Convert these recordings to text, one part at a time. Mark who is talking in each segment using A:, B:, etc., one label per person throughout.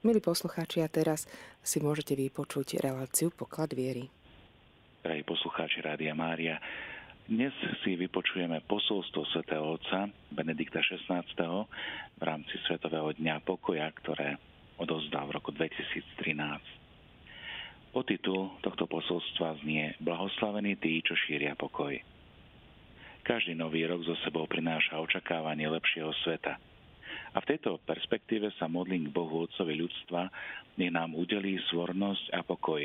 A: Milí poslucháči, a teraz si môžete vypočuť reláciu Poklad viery.
B: Drahí poslucháči Rádia Mária, dnes si vypočujeme posolstvo svätého Otca Benedikta XVI. v rámci Svetového dňa pokoja, ktoré odozdal v roku 2013. Podtitul tohto posolstva znie Blahoslavení tí, čo šíria pokoj. Každý nový rok zo sebou prináša očakávanie lepšieho sveta – a v tejto perspektíve sa modlím k Bohu Otcovi ľudstva, nech nám udelí svornosť a pokoj,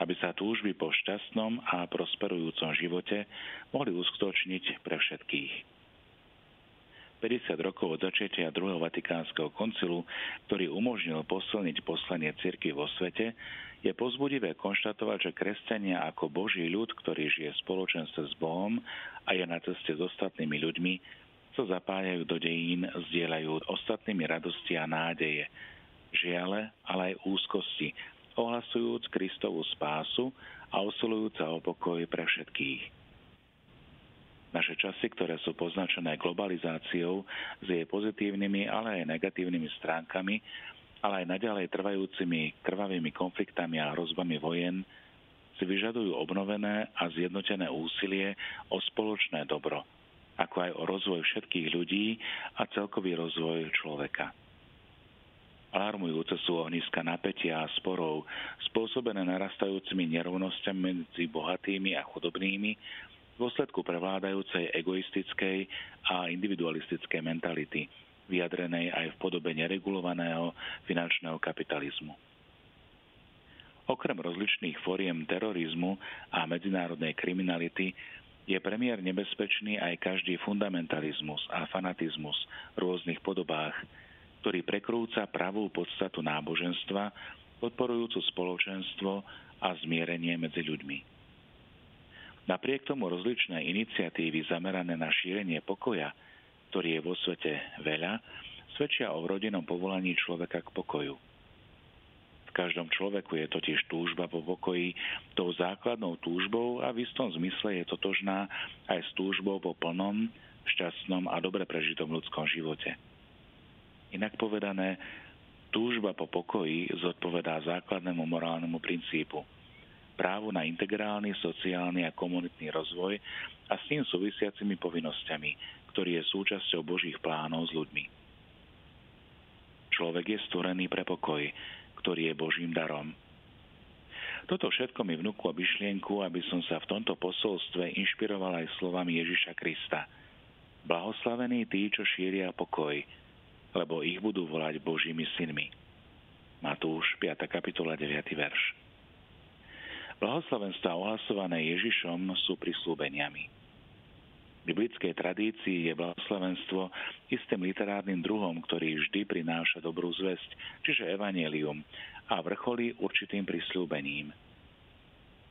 B: aby sa túžby po šťastnom a prosperujúcom živote mohli uskutočniť pre všetkých. 50 rokov od začiatia druhého Vatikánskeho koncilu, ktorý umožnil posilniť poslanie cirkvi vo svete, je pozbudivé konštatovať, že kresťania ako Boží ľud, ktorý žije v spoločenstve s Bohom a je na ceste s ostatnými ľuďmi, sa zapájajú do dejín, zdieľajú ostatnými radosti a nádeje, žiale, ale aj úzkosti, ohlasujúc Kristovú spásu a usilujúca o pokoj pre všetkých. Naše časy, ktoré sú poznačené globalizáciou s jej pozitívnymi, ale aj negatívnymi stránkami, ale aj naďalej trvajúcimi krvavými konfliktami a hrozbami vojen, si vyžadujú obnovené a zjednotené úsilie o spoločné dobro, ako aj o rozvoj všetkých ľudí a celkový rozvoj človeka. Alarmujúce sú ohniska napätia a sporov, spôsobené narastajúcimi nerovnosťami medzi bohatými a chudobnými v dôsledku prevládajúcej egoistickej a individualistickej mentality, vyjadrenej aj v podobe neregulovaného finančného kapitalizmu. Okrem rozličných foriem terorizmu a medzinárodnej kriminality je premiér nebezpečný aj každý fundamentalizmus a fanatizmus v rôznych podobách, ktorý prekrúca pravú podstatu náboženstva, podporujúcu spoločenstvo a zmierenie medzi ľuďmi. Napriek tomu rozličné iniciatívy zamerané na šírenie pokoja, ktorý je vo svete veľa, svedčia o vrodenom povolaní človeka k pokoju – v každom človeku je totiž túžba po pokoji tou základnou túžbou a v istom zmysle je totožná aj s túžbou po plnom, šťastnom a dobre prežitom ľudskom živote. Inak povedané, túžba po pokoji zodpovedá základnému morálnemu princípu právu na integrálny, sociálny a komunitný rozvoj a s tým súvisiacimi povinnosťami, ktorý je súčasťou Božích plánov s ľuďmi. Človek je stvorený pre pokoj, ktorý je Božím darom. Toto všetko mi vnúklo myšlienku, aby som sa v tomto posolstve inšpiroval aj slovami Ježiša Krista. Blahoslavení tí, čo šíria pokoj, lebo ich budú volať Božími synmi. Matúš 5. kapitola 9. verš. Blahoslavenstva ohlasované Ježišom sú prislúbeniami biblickej tradícii je blahoslavenstvo istým literárnym druhom, ktorý vždy prináša dobrú zväzť, čiže evanelium, a vrcholí určitým prislúbením.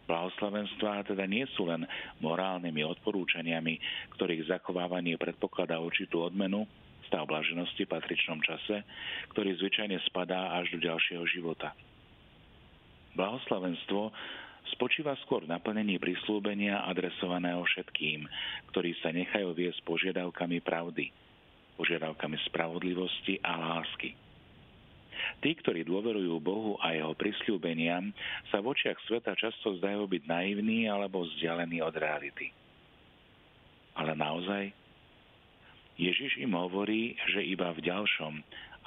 B: Blahoslavenstvá teda nie sú len morálnymi odporúčaniami, ktorých zachovávanie predpokladá určitú odmenu, stav blaženosti v patričnom čase, ktorý zvyčajne spadá až do ďalšieho života. Blahoslavenstvo spočíva skôr v naplnení prislúbenia adresovaného všetkým, ktorí sa nechajú viesť požiadavkami pravdy, požiadavkami spravodlivosti a lásky. Tí, ktorí dôverujú Bohu a jeho prisľúbeniam, sa v očiach sveta často zdajú byť naivní alebo vzdialení od reality. Ale naozaj? Ježiš im hovorí, že iba v ďalšom,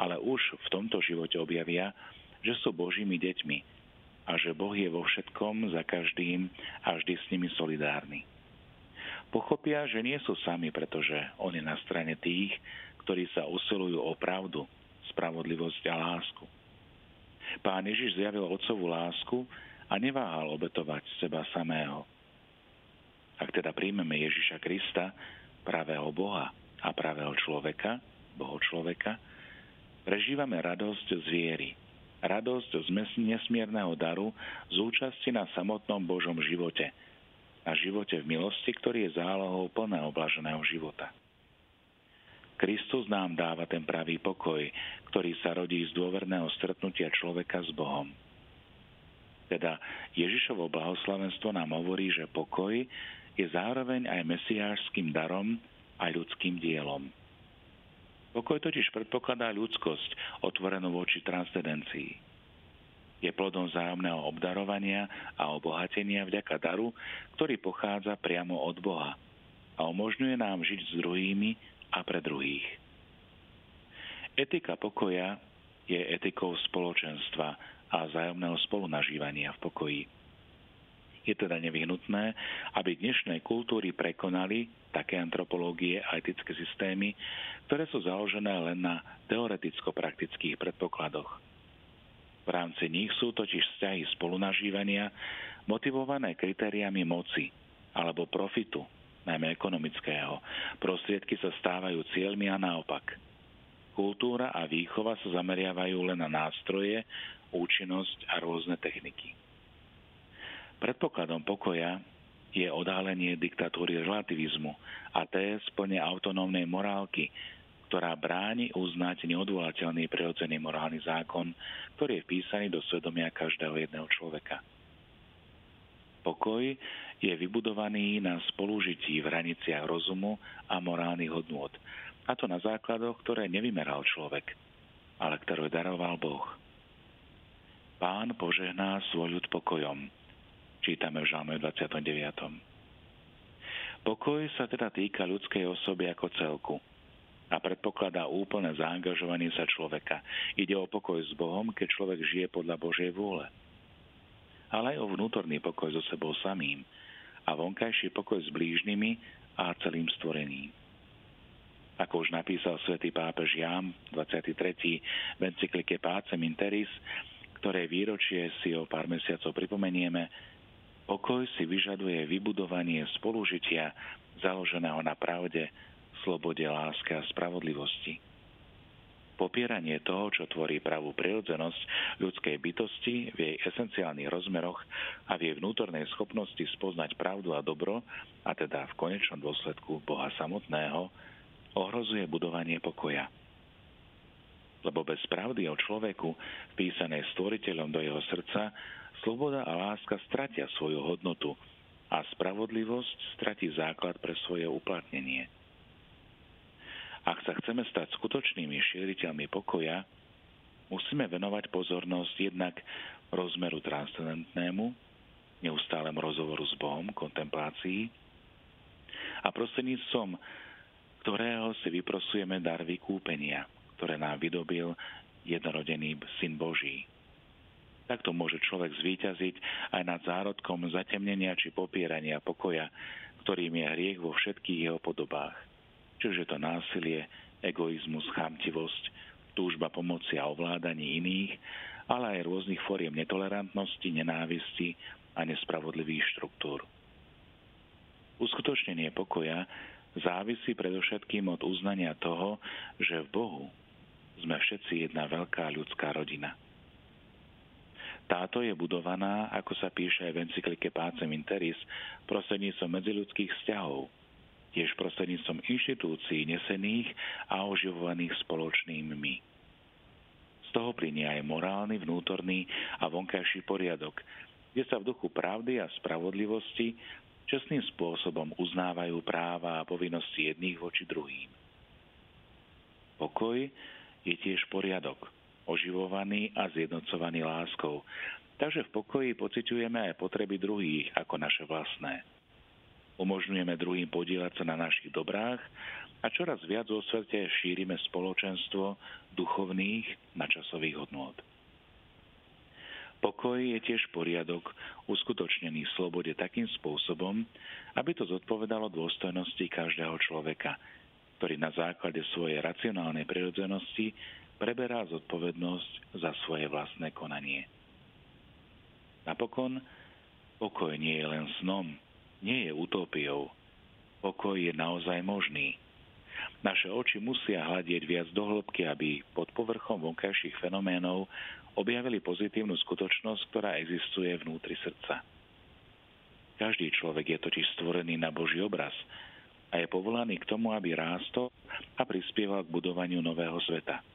B: ale už v tomto živote objavia, že sú Božími deťmi, a že Boh je vo všetkom za každým a vždy s nimi solidárny. Pochopia, že nie sú sami, pretože On je na strane tých, ktorí sa usilujú o pravdu, spravodlivosť a lásku. Pán Ježiš zjavil otcovú lásku a neváhal obetovať seba samého. Ak teda príjmeme Ježiša Krista, pravého Boha a pravého človeka, Boho človeka, prežívame radosť z viery, radosť z nesmierneho daru z účasti na samotnom Božom živote, na živote v milosti, ktorý je zálohou plného blaženého života. Kristus nám dáva ten pravý pokoj, ktorý sa rodí z dôverného stretnutia človeka s Bohom. Teda Ježišovo blahoslavenstvo nám hovorí, že pokoj je zároveň aj mesiášským darom, aj ľudským dielom. Pokoj totiž predpokladá ľudskosť, otvorenú voči transcendencii. Je plodom vzájomného obdarovania a obohatenia vďaka daru, ktorý pochádza priamo od Boha a umožňuje nám žiť s druhými a pre druhých. Etika pokoja je etikou spoločenstva a vzájomného spolunažívania v pokoji. Je teda nevyhnutné, aby dnešné kultúry prekonali také antropológie a etické systémy, ktoré sú založené len na teoreticko-praktických predpokladoch. V rámci nich sú totiž vzťahy spolunažívania motivované kritériami moci alebo profitu, najmä ekonomického. Prostriedky sa stávajú cieľmi a naopak. Kultúra a výchova sa zameriavajú len na nástroje, účinnosť a rôzne techniky. Predpokladom pokoja je odhalenie diktatúry relativizmu a té splne autonómnej morálky, ktorá bráni uznať neodvolateľný prirodzený morálny zákon, ktorý je vpísaný do svedomia každého jedného človeka. Pokoj je vybudovaný na spolužití v hraniciach rozumu a morálnych hodnôt, a to na základoch, ktoré nevymeral človek, ale ktoré daroval Boh. Pán požehná svoj ľud pokojom, čítame v Žalme 29. Pokoj sa teda týka ľudskej osoby ako celku a predpokladá úplné zaangažovanie sa človeka. Ide o pokoj s Bohom, keď človek žije podľa Božej vôle. Ale aj o vnútorný pokoj so sebou samým a vonkajší pokoj s blížnymi a celým stvorením. Ako už napísal svätý pápež Jám 23. v encyklike Pácem Interis, ktoré výročie si o pár mesiacov pripomenieme, Pokoj si vyžaduje vybudovanie spolužitia založeného na pravde, slobode, láske a spravodlivosti. Popieranie toho, čo tvorí pravú prirodzenosť ľudskej bytosti v jej esenciálnych rozmeroch a v jej vnútornej schopnosti spoznať pravdu a dobro, a teda v konečnom dôsledku Boha samotného, ohrozuje budovanie pokoja. Lebo bez pravdy o človeku, písanej stvoriteľom do jeho srdca, Sloboda a láska stratia svoju hodnotu a spravodlivosť stratí základ pre svoje uplatnenie. Ak sa chceme stať skutočnými šíriteľmi pokoja, musíme venovať pozornosť jednak rozmeru transcendentnému, neustálemu rozhovoru s Bohom, kontemplácii a prostredníctvom ktorého si vyprosujeme dar vykúpenia, ktoré nám vydobil jednorodený Syn Boží. Takto môže človek zvíťaziť aj nad zárodkom zatemnenia či popierania pokoja, ktorým je hriech vo všetkých jeho podobách. Čiže to násilie, egoizmus, chamtivosť, túžba pomoci a ovládaní iných, ale aj rôznych fóriem netolerantnosti, nenávisti a nespravodlivých štruktúr. Uskutočnenie pokoja závisí predovšetkým od uznania toho, že v Bohu sme všetci jedna veľká ľudská rodina. Táto je budovaná, ako sa píše aj v encyklike Pácem Interis, prostredníctvom medziludských vzťahov, tiež prostredníctvom inštitúcií nesených a oživovaných spoločným my. Z toho plinie aj morálny, vnútorný a vonkajší poriadok, kde sa v duchu pravdy a spravodlivosti čestným spôsobom uznávajú práva a povinnosti jedných voči druhým. Pokoj je tiež poriadok, oživovaný a zjednocovaný láskou. Takže v pokoji pociťujeme aj potreby druhých ako naše vlastné. Umožňujeme druhým podielať sa na našich dobrách a čoraz viac vo svete šírime spoločenstvo duchovných načasových hodnôt. Pokoj je tiež poriadok uskutočnený v slobode takým spôsobom, aby to zodpovedalo dôstojnosti každého človeka, ktorý na základe svojej racionálnej prirodzenosti preberá zodpovednosť za svoje vlastné konanie. Napokon, pokoj nie je len snom, nie je utópiou. Pokoj je naozaj možný. Naše oči musia hľadieť viac do hĺbky, aby pod povrchom vonkajších fenoménov objavili pozitívnu skutočnosť, ktorá existuje vnútri srdca. Každý človek je totiž stvorený na Boží obraz a je povolaný k tomu, aby rástol a prispieval k budovaniu nového sveta.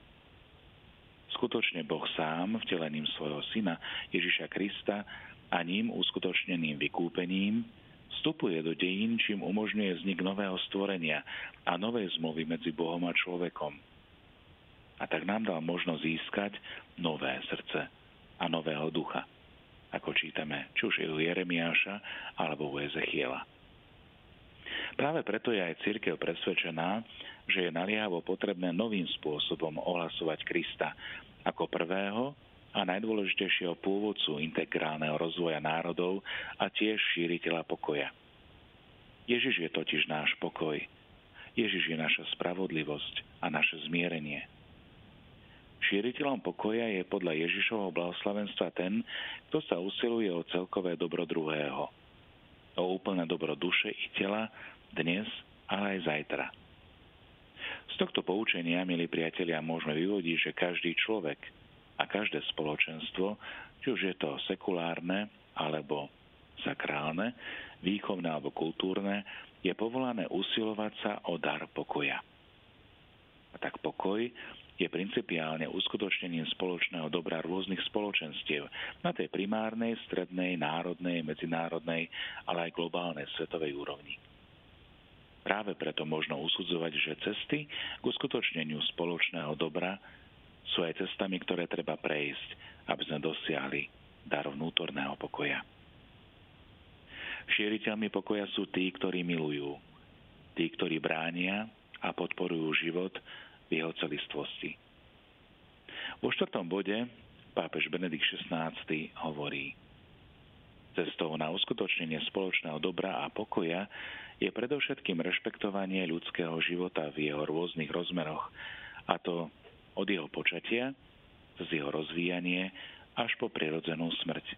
B: Skutočne Boh sám, vtelením svojho syna Ježiša Krista a ním uskutočneným vykúpením, vstupuje do dejín, čím umožňuje vznik nového stvorenia a novej zmluvy medzi Bohom a človekom, a tak nám dal možnosť získať nové srdce a nového ducha, ako čítame či už u Jeremiáša alebo u Ezechiela. Práve preto je aj církev presvedčená, že je naliehavo potrebné novým spôsobom ohlasovať Krista ako prvého a najdôležitejšieho pôvodcu integrálneho rozvoja národov a tiež šíriteľa pokoja. Ježiš je totiž náš pokoj. Ježiš je naša spravodlivosť a naše zmierenie. Šíriteľom pokoja je podľa Ježišovho blahoslavenstva ten, kto sa usiluje o celkové dobro druhého. O úplné dobro duše i tela dnes, ale aj zajtra. Z tohto poučenia, milí priatelia, môžeme vyvodiť, že každý človek a každé spoločenstvo, či už je to sekulárne alebo sakrálne, výchovné alebo kultúrne, je povolané usilovať sa o dar pokoja. A tak pokoj je principiálne uskutočnením spoločného dobra rôznych spoločenstiev na tej primárnej, strednej, národnej, medzinárodnej, ale aj globálnej svetovej úrovni. Práve preto možno usudzovať, že cesty k uskutočneniu spoločného dobra sú aj cestami, ktoré treba prejsť, aby sme dosiahli dar vnútorného pokoja. Šíriteľmi pokoja sú tí, ktorí milujú, tí, ktorí bránia a podporujú život v jeho celistvosti. Vo štvrtom bode pápež Benedikt XVI hovorí Cestou na uskutočnenie spoločného dobra a pokoja je predovšetkým rešpektovanie ľudského života v jeho rôznych rozmeroch, a to od jeho počatia, z jeho rozvíjanie až po prirodzenú smrť.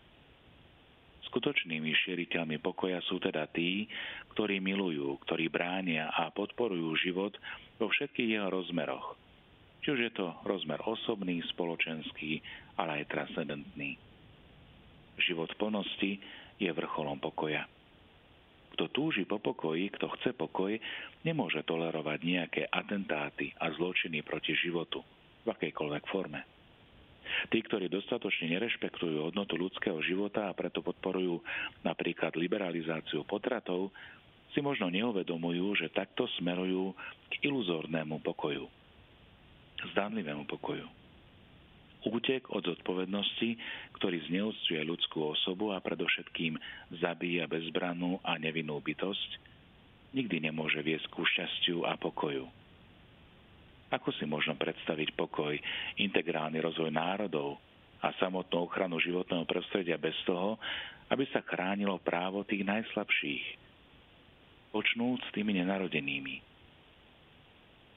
B: Skutočnými šieriteľmi pokoja sú teda tí, ktorí milujú, ktorí bránia a podporujú život vo všetkých jeho rozmeroch. Či už je to rozmer osobný, spoločenský, ale aj transcendentný. Život plnosti je vrcholom pokoja. Kto túži po pokoji, kto chce pokoj, nemôže tolerovať nejaké atentáty a zločiny proti životu v akejkoľvek forme. Tí, ktorí dostatočne nerešpektujú hodnotu ľudského života a preto podporujú napríklad liberalizáciu potratov, si možno neuvedomujú, že takto smerujú k iluzórnemu pokoju, zdánlivému pokoju. Útek od zodpovednosti, ktorý zneúctuje ľudskú osobu a predovšetkým zabíja bezbrannú a nevinnú bytosť, nikdy nemôže viesť ku šťastiu a pokoju. Ako si možno predstaviť pokoj, integrálny rozvoj národov a samotnú ochranu životného prostredia bez toho, aby sa chránilo právo tých najslabších, počnúc tými nenarodenými.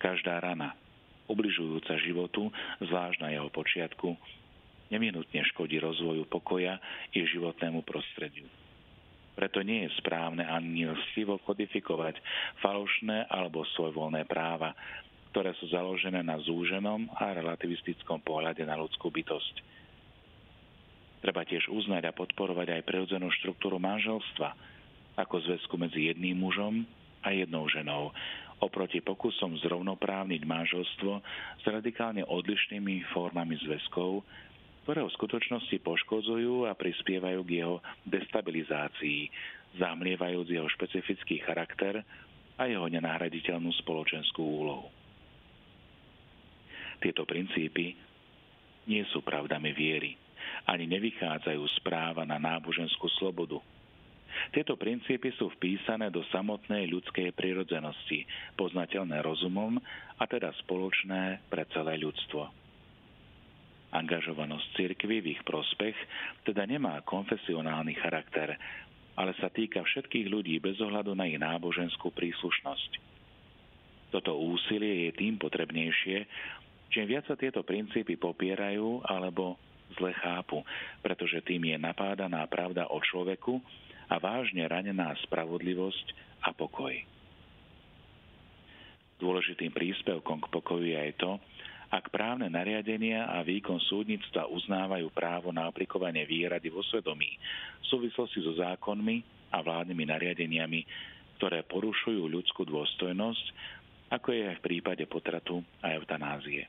B: Každá rana, ubližujúca životu, zvlášť na jeho počiatku, neminutne škodí rozvoju pokoja i životnému prostrediu. Preto nie je správne ani lstivo kodifikovať falošné alebo svojvoľné práva, ktoré sú založené na zúženom a relativistickom pohľade na ľudskú bytosť. Treba tiež uznať a podporovať aj prirodzenú štruktúru manželstva ako zväzku medzi jedným mužom a jednou ženou, oproti pokusom zrovnoprávniť manželstvo s radikálne odlišnými formami zväzkov, ktoré v skutočnosti poškodzujú a prispievajú k jeho destabilizácii, zamlievajúc jeho špecifický charakter a jeho nenahraditeľnú spoločenskú úlohu. Tieto princípy nie sú pravdami viery, ani nevychádzajú z práva na náboženskú slobodu. Tieto princípy sú vpísané do samotnej ľudskej prirodzenosti, poznateľné rozumom a teda spoločné pre celé ľudstvo. Angažovanosť cirkvy v ich prospech teda nemá konfesionálny charakter, ale sa týka všetkých ľudí bez ohľadu na ich náboženskú príslušnosť. Toto úsilie je tým potrebnejšie, Čím viac sa tieto princípy popierajú alebo zle chápu, pretože tým je napádaná pravda o človeku a vážne ranená spravodlivosť a pokoj. Dôležitým príspevkom k pokoju je aj to, ak právne nariadenia a výkon súdnictva uznávajú právo na aplikovanie výrady vo svedomí v súvislosti so zákonmi a vládnymi nariadeniami, ktoré porušujú ľudskú dôstojnosť, ako je aj v prípade potratu a eutanázie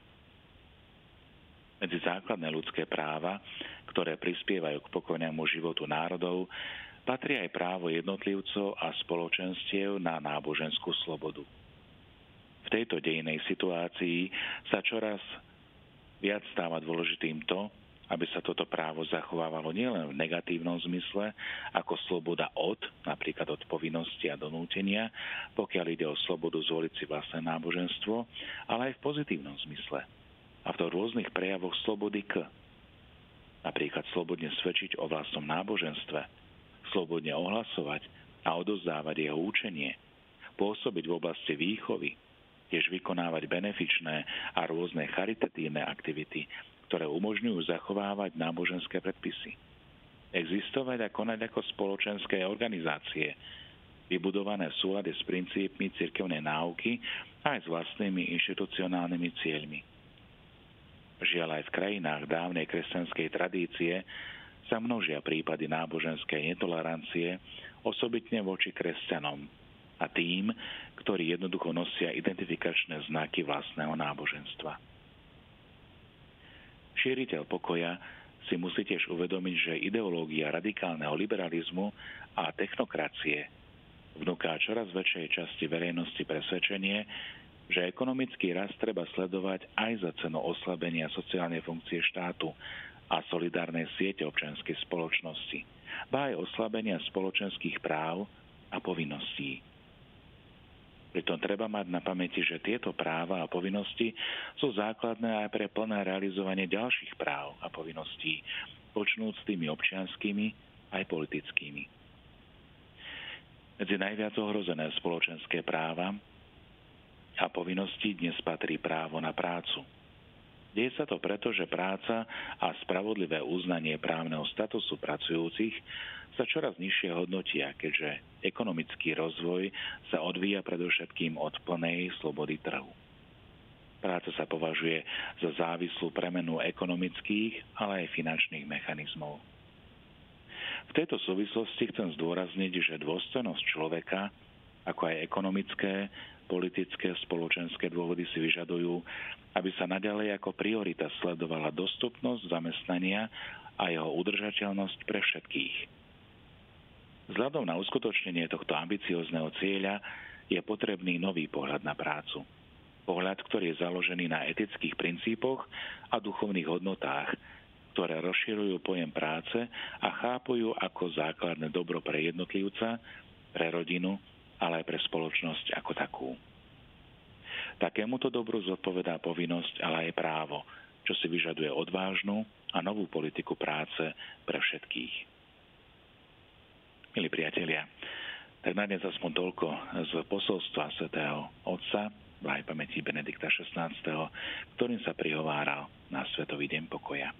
B: medzi základné ľudské práva, ktoré prispievajú k pokojnému životu národov, patrí aj právo jednotlivcov a spoločenstiev na náboženskú slobodu. V tejto dejnej situácii sa čoraz Viac stáva dôležitým to, aby sa toto právo zachovávalo nielen v negatívnom zmysle, ako sloboda od, napríklad od povinnosti a donútenia, pokiaľ ide o slobodu zvoliť si vlastné náboženstvo, ale aj v pozitívnom zmysle. A v to rôznych prejavoch slobody k. Napríklad slobodne svedčiť o vlastnom náboženstve, slobodne ohlasovať a odozdávať jeho učenie, pôsobiť v oblasti výchovy, tiež vykonávať benefičné a rôzne charitatívne aktivity, ktoré umožňujú zachovávať náboženské predpisy. Existovať a konať ako spoločenské organizácie, vybudované v súlade s princípmi cirkevnej náuky aj s vlastnými inštitucionálnymi cieľmi. Žiaľ aj v krajinách dávnej kresťanskej tradície sa množia prípady náboženskej netolerancie, osobitne voči kresťanom a tým, ktorí jednoducho nosia identifikačné znaky vlastného náboženstva. Šíriteľ pokoja si musí tiež uvedomiť, že ideológia radikálneho liberalizmu a technokracie vnúká čoraz väčšej časti verejnosti presvedčenie, že ekonomický rast treba sledovať aj za cenu oslabenia sociálnej funkcie štátu a solidárnej siete občianskej spoločnosti, ba aj oslabenia spoločenských práv a povinností. Pritom treba mať na pamäti, že tieto práva a povinnosti sú základné aj pre plné realizovanie ďalších práv a povinností, počnúť s tými občianskými aj politickými. Medzi najviac ohrozené spoločenské práva a povinnosti dnes patrí právo na prácu. Deje sa to preto, že práca a spravodlivé uznanie právneho statusu pracujúcich sa čoraz nižšie hodnotia, keďže ekonomický rozvoj sa odvíja predovšetkým od plnej slobody trhu. Práca sa považuje za závislú premenu ekonomických, ale aj finančných mechanizmov. V tejto súvislosti chcem zdôrazniť, že dôstojnosť človeka, ako aj ekonomické, politické, spoločenské dôvody si vyžadujú, aby sa naďalej ako priorita sledovala dostupnosť zamestnania a jeho udržateľnosť pre všetkých Vzhľadom na uskutočnenie tohto ambiciozného cieľa je potrebný nový pohľad na prácu. Pohľad, ktorý je založený na etických princípoch a duchovných hodnotách, ktoré rozširujú pojem práce a chápujú ako základné dobro pre jednotlivca, pre rodinu, ale aj pre spoločnosť ako takú. Takémuto dobru zodpovedá povinnosť, ale aj právo, čo si vyžaduje odvážnu a novú politiku práce pre všetkých. Milí priatelia, tak na dnes aspoň toľko z posolstva svätého Otca, aj pamäti Benedikta XVI, ktorým sa prihováral na Svetový deň pokoja.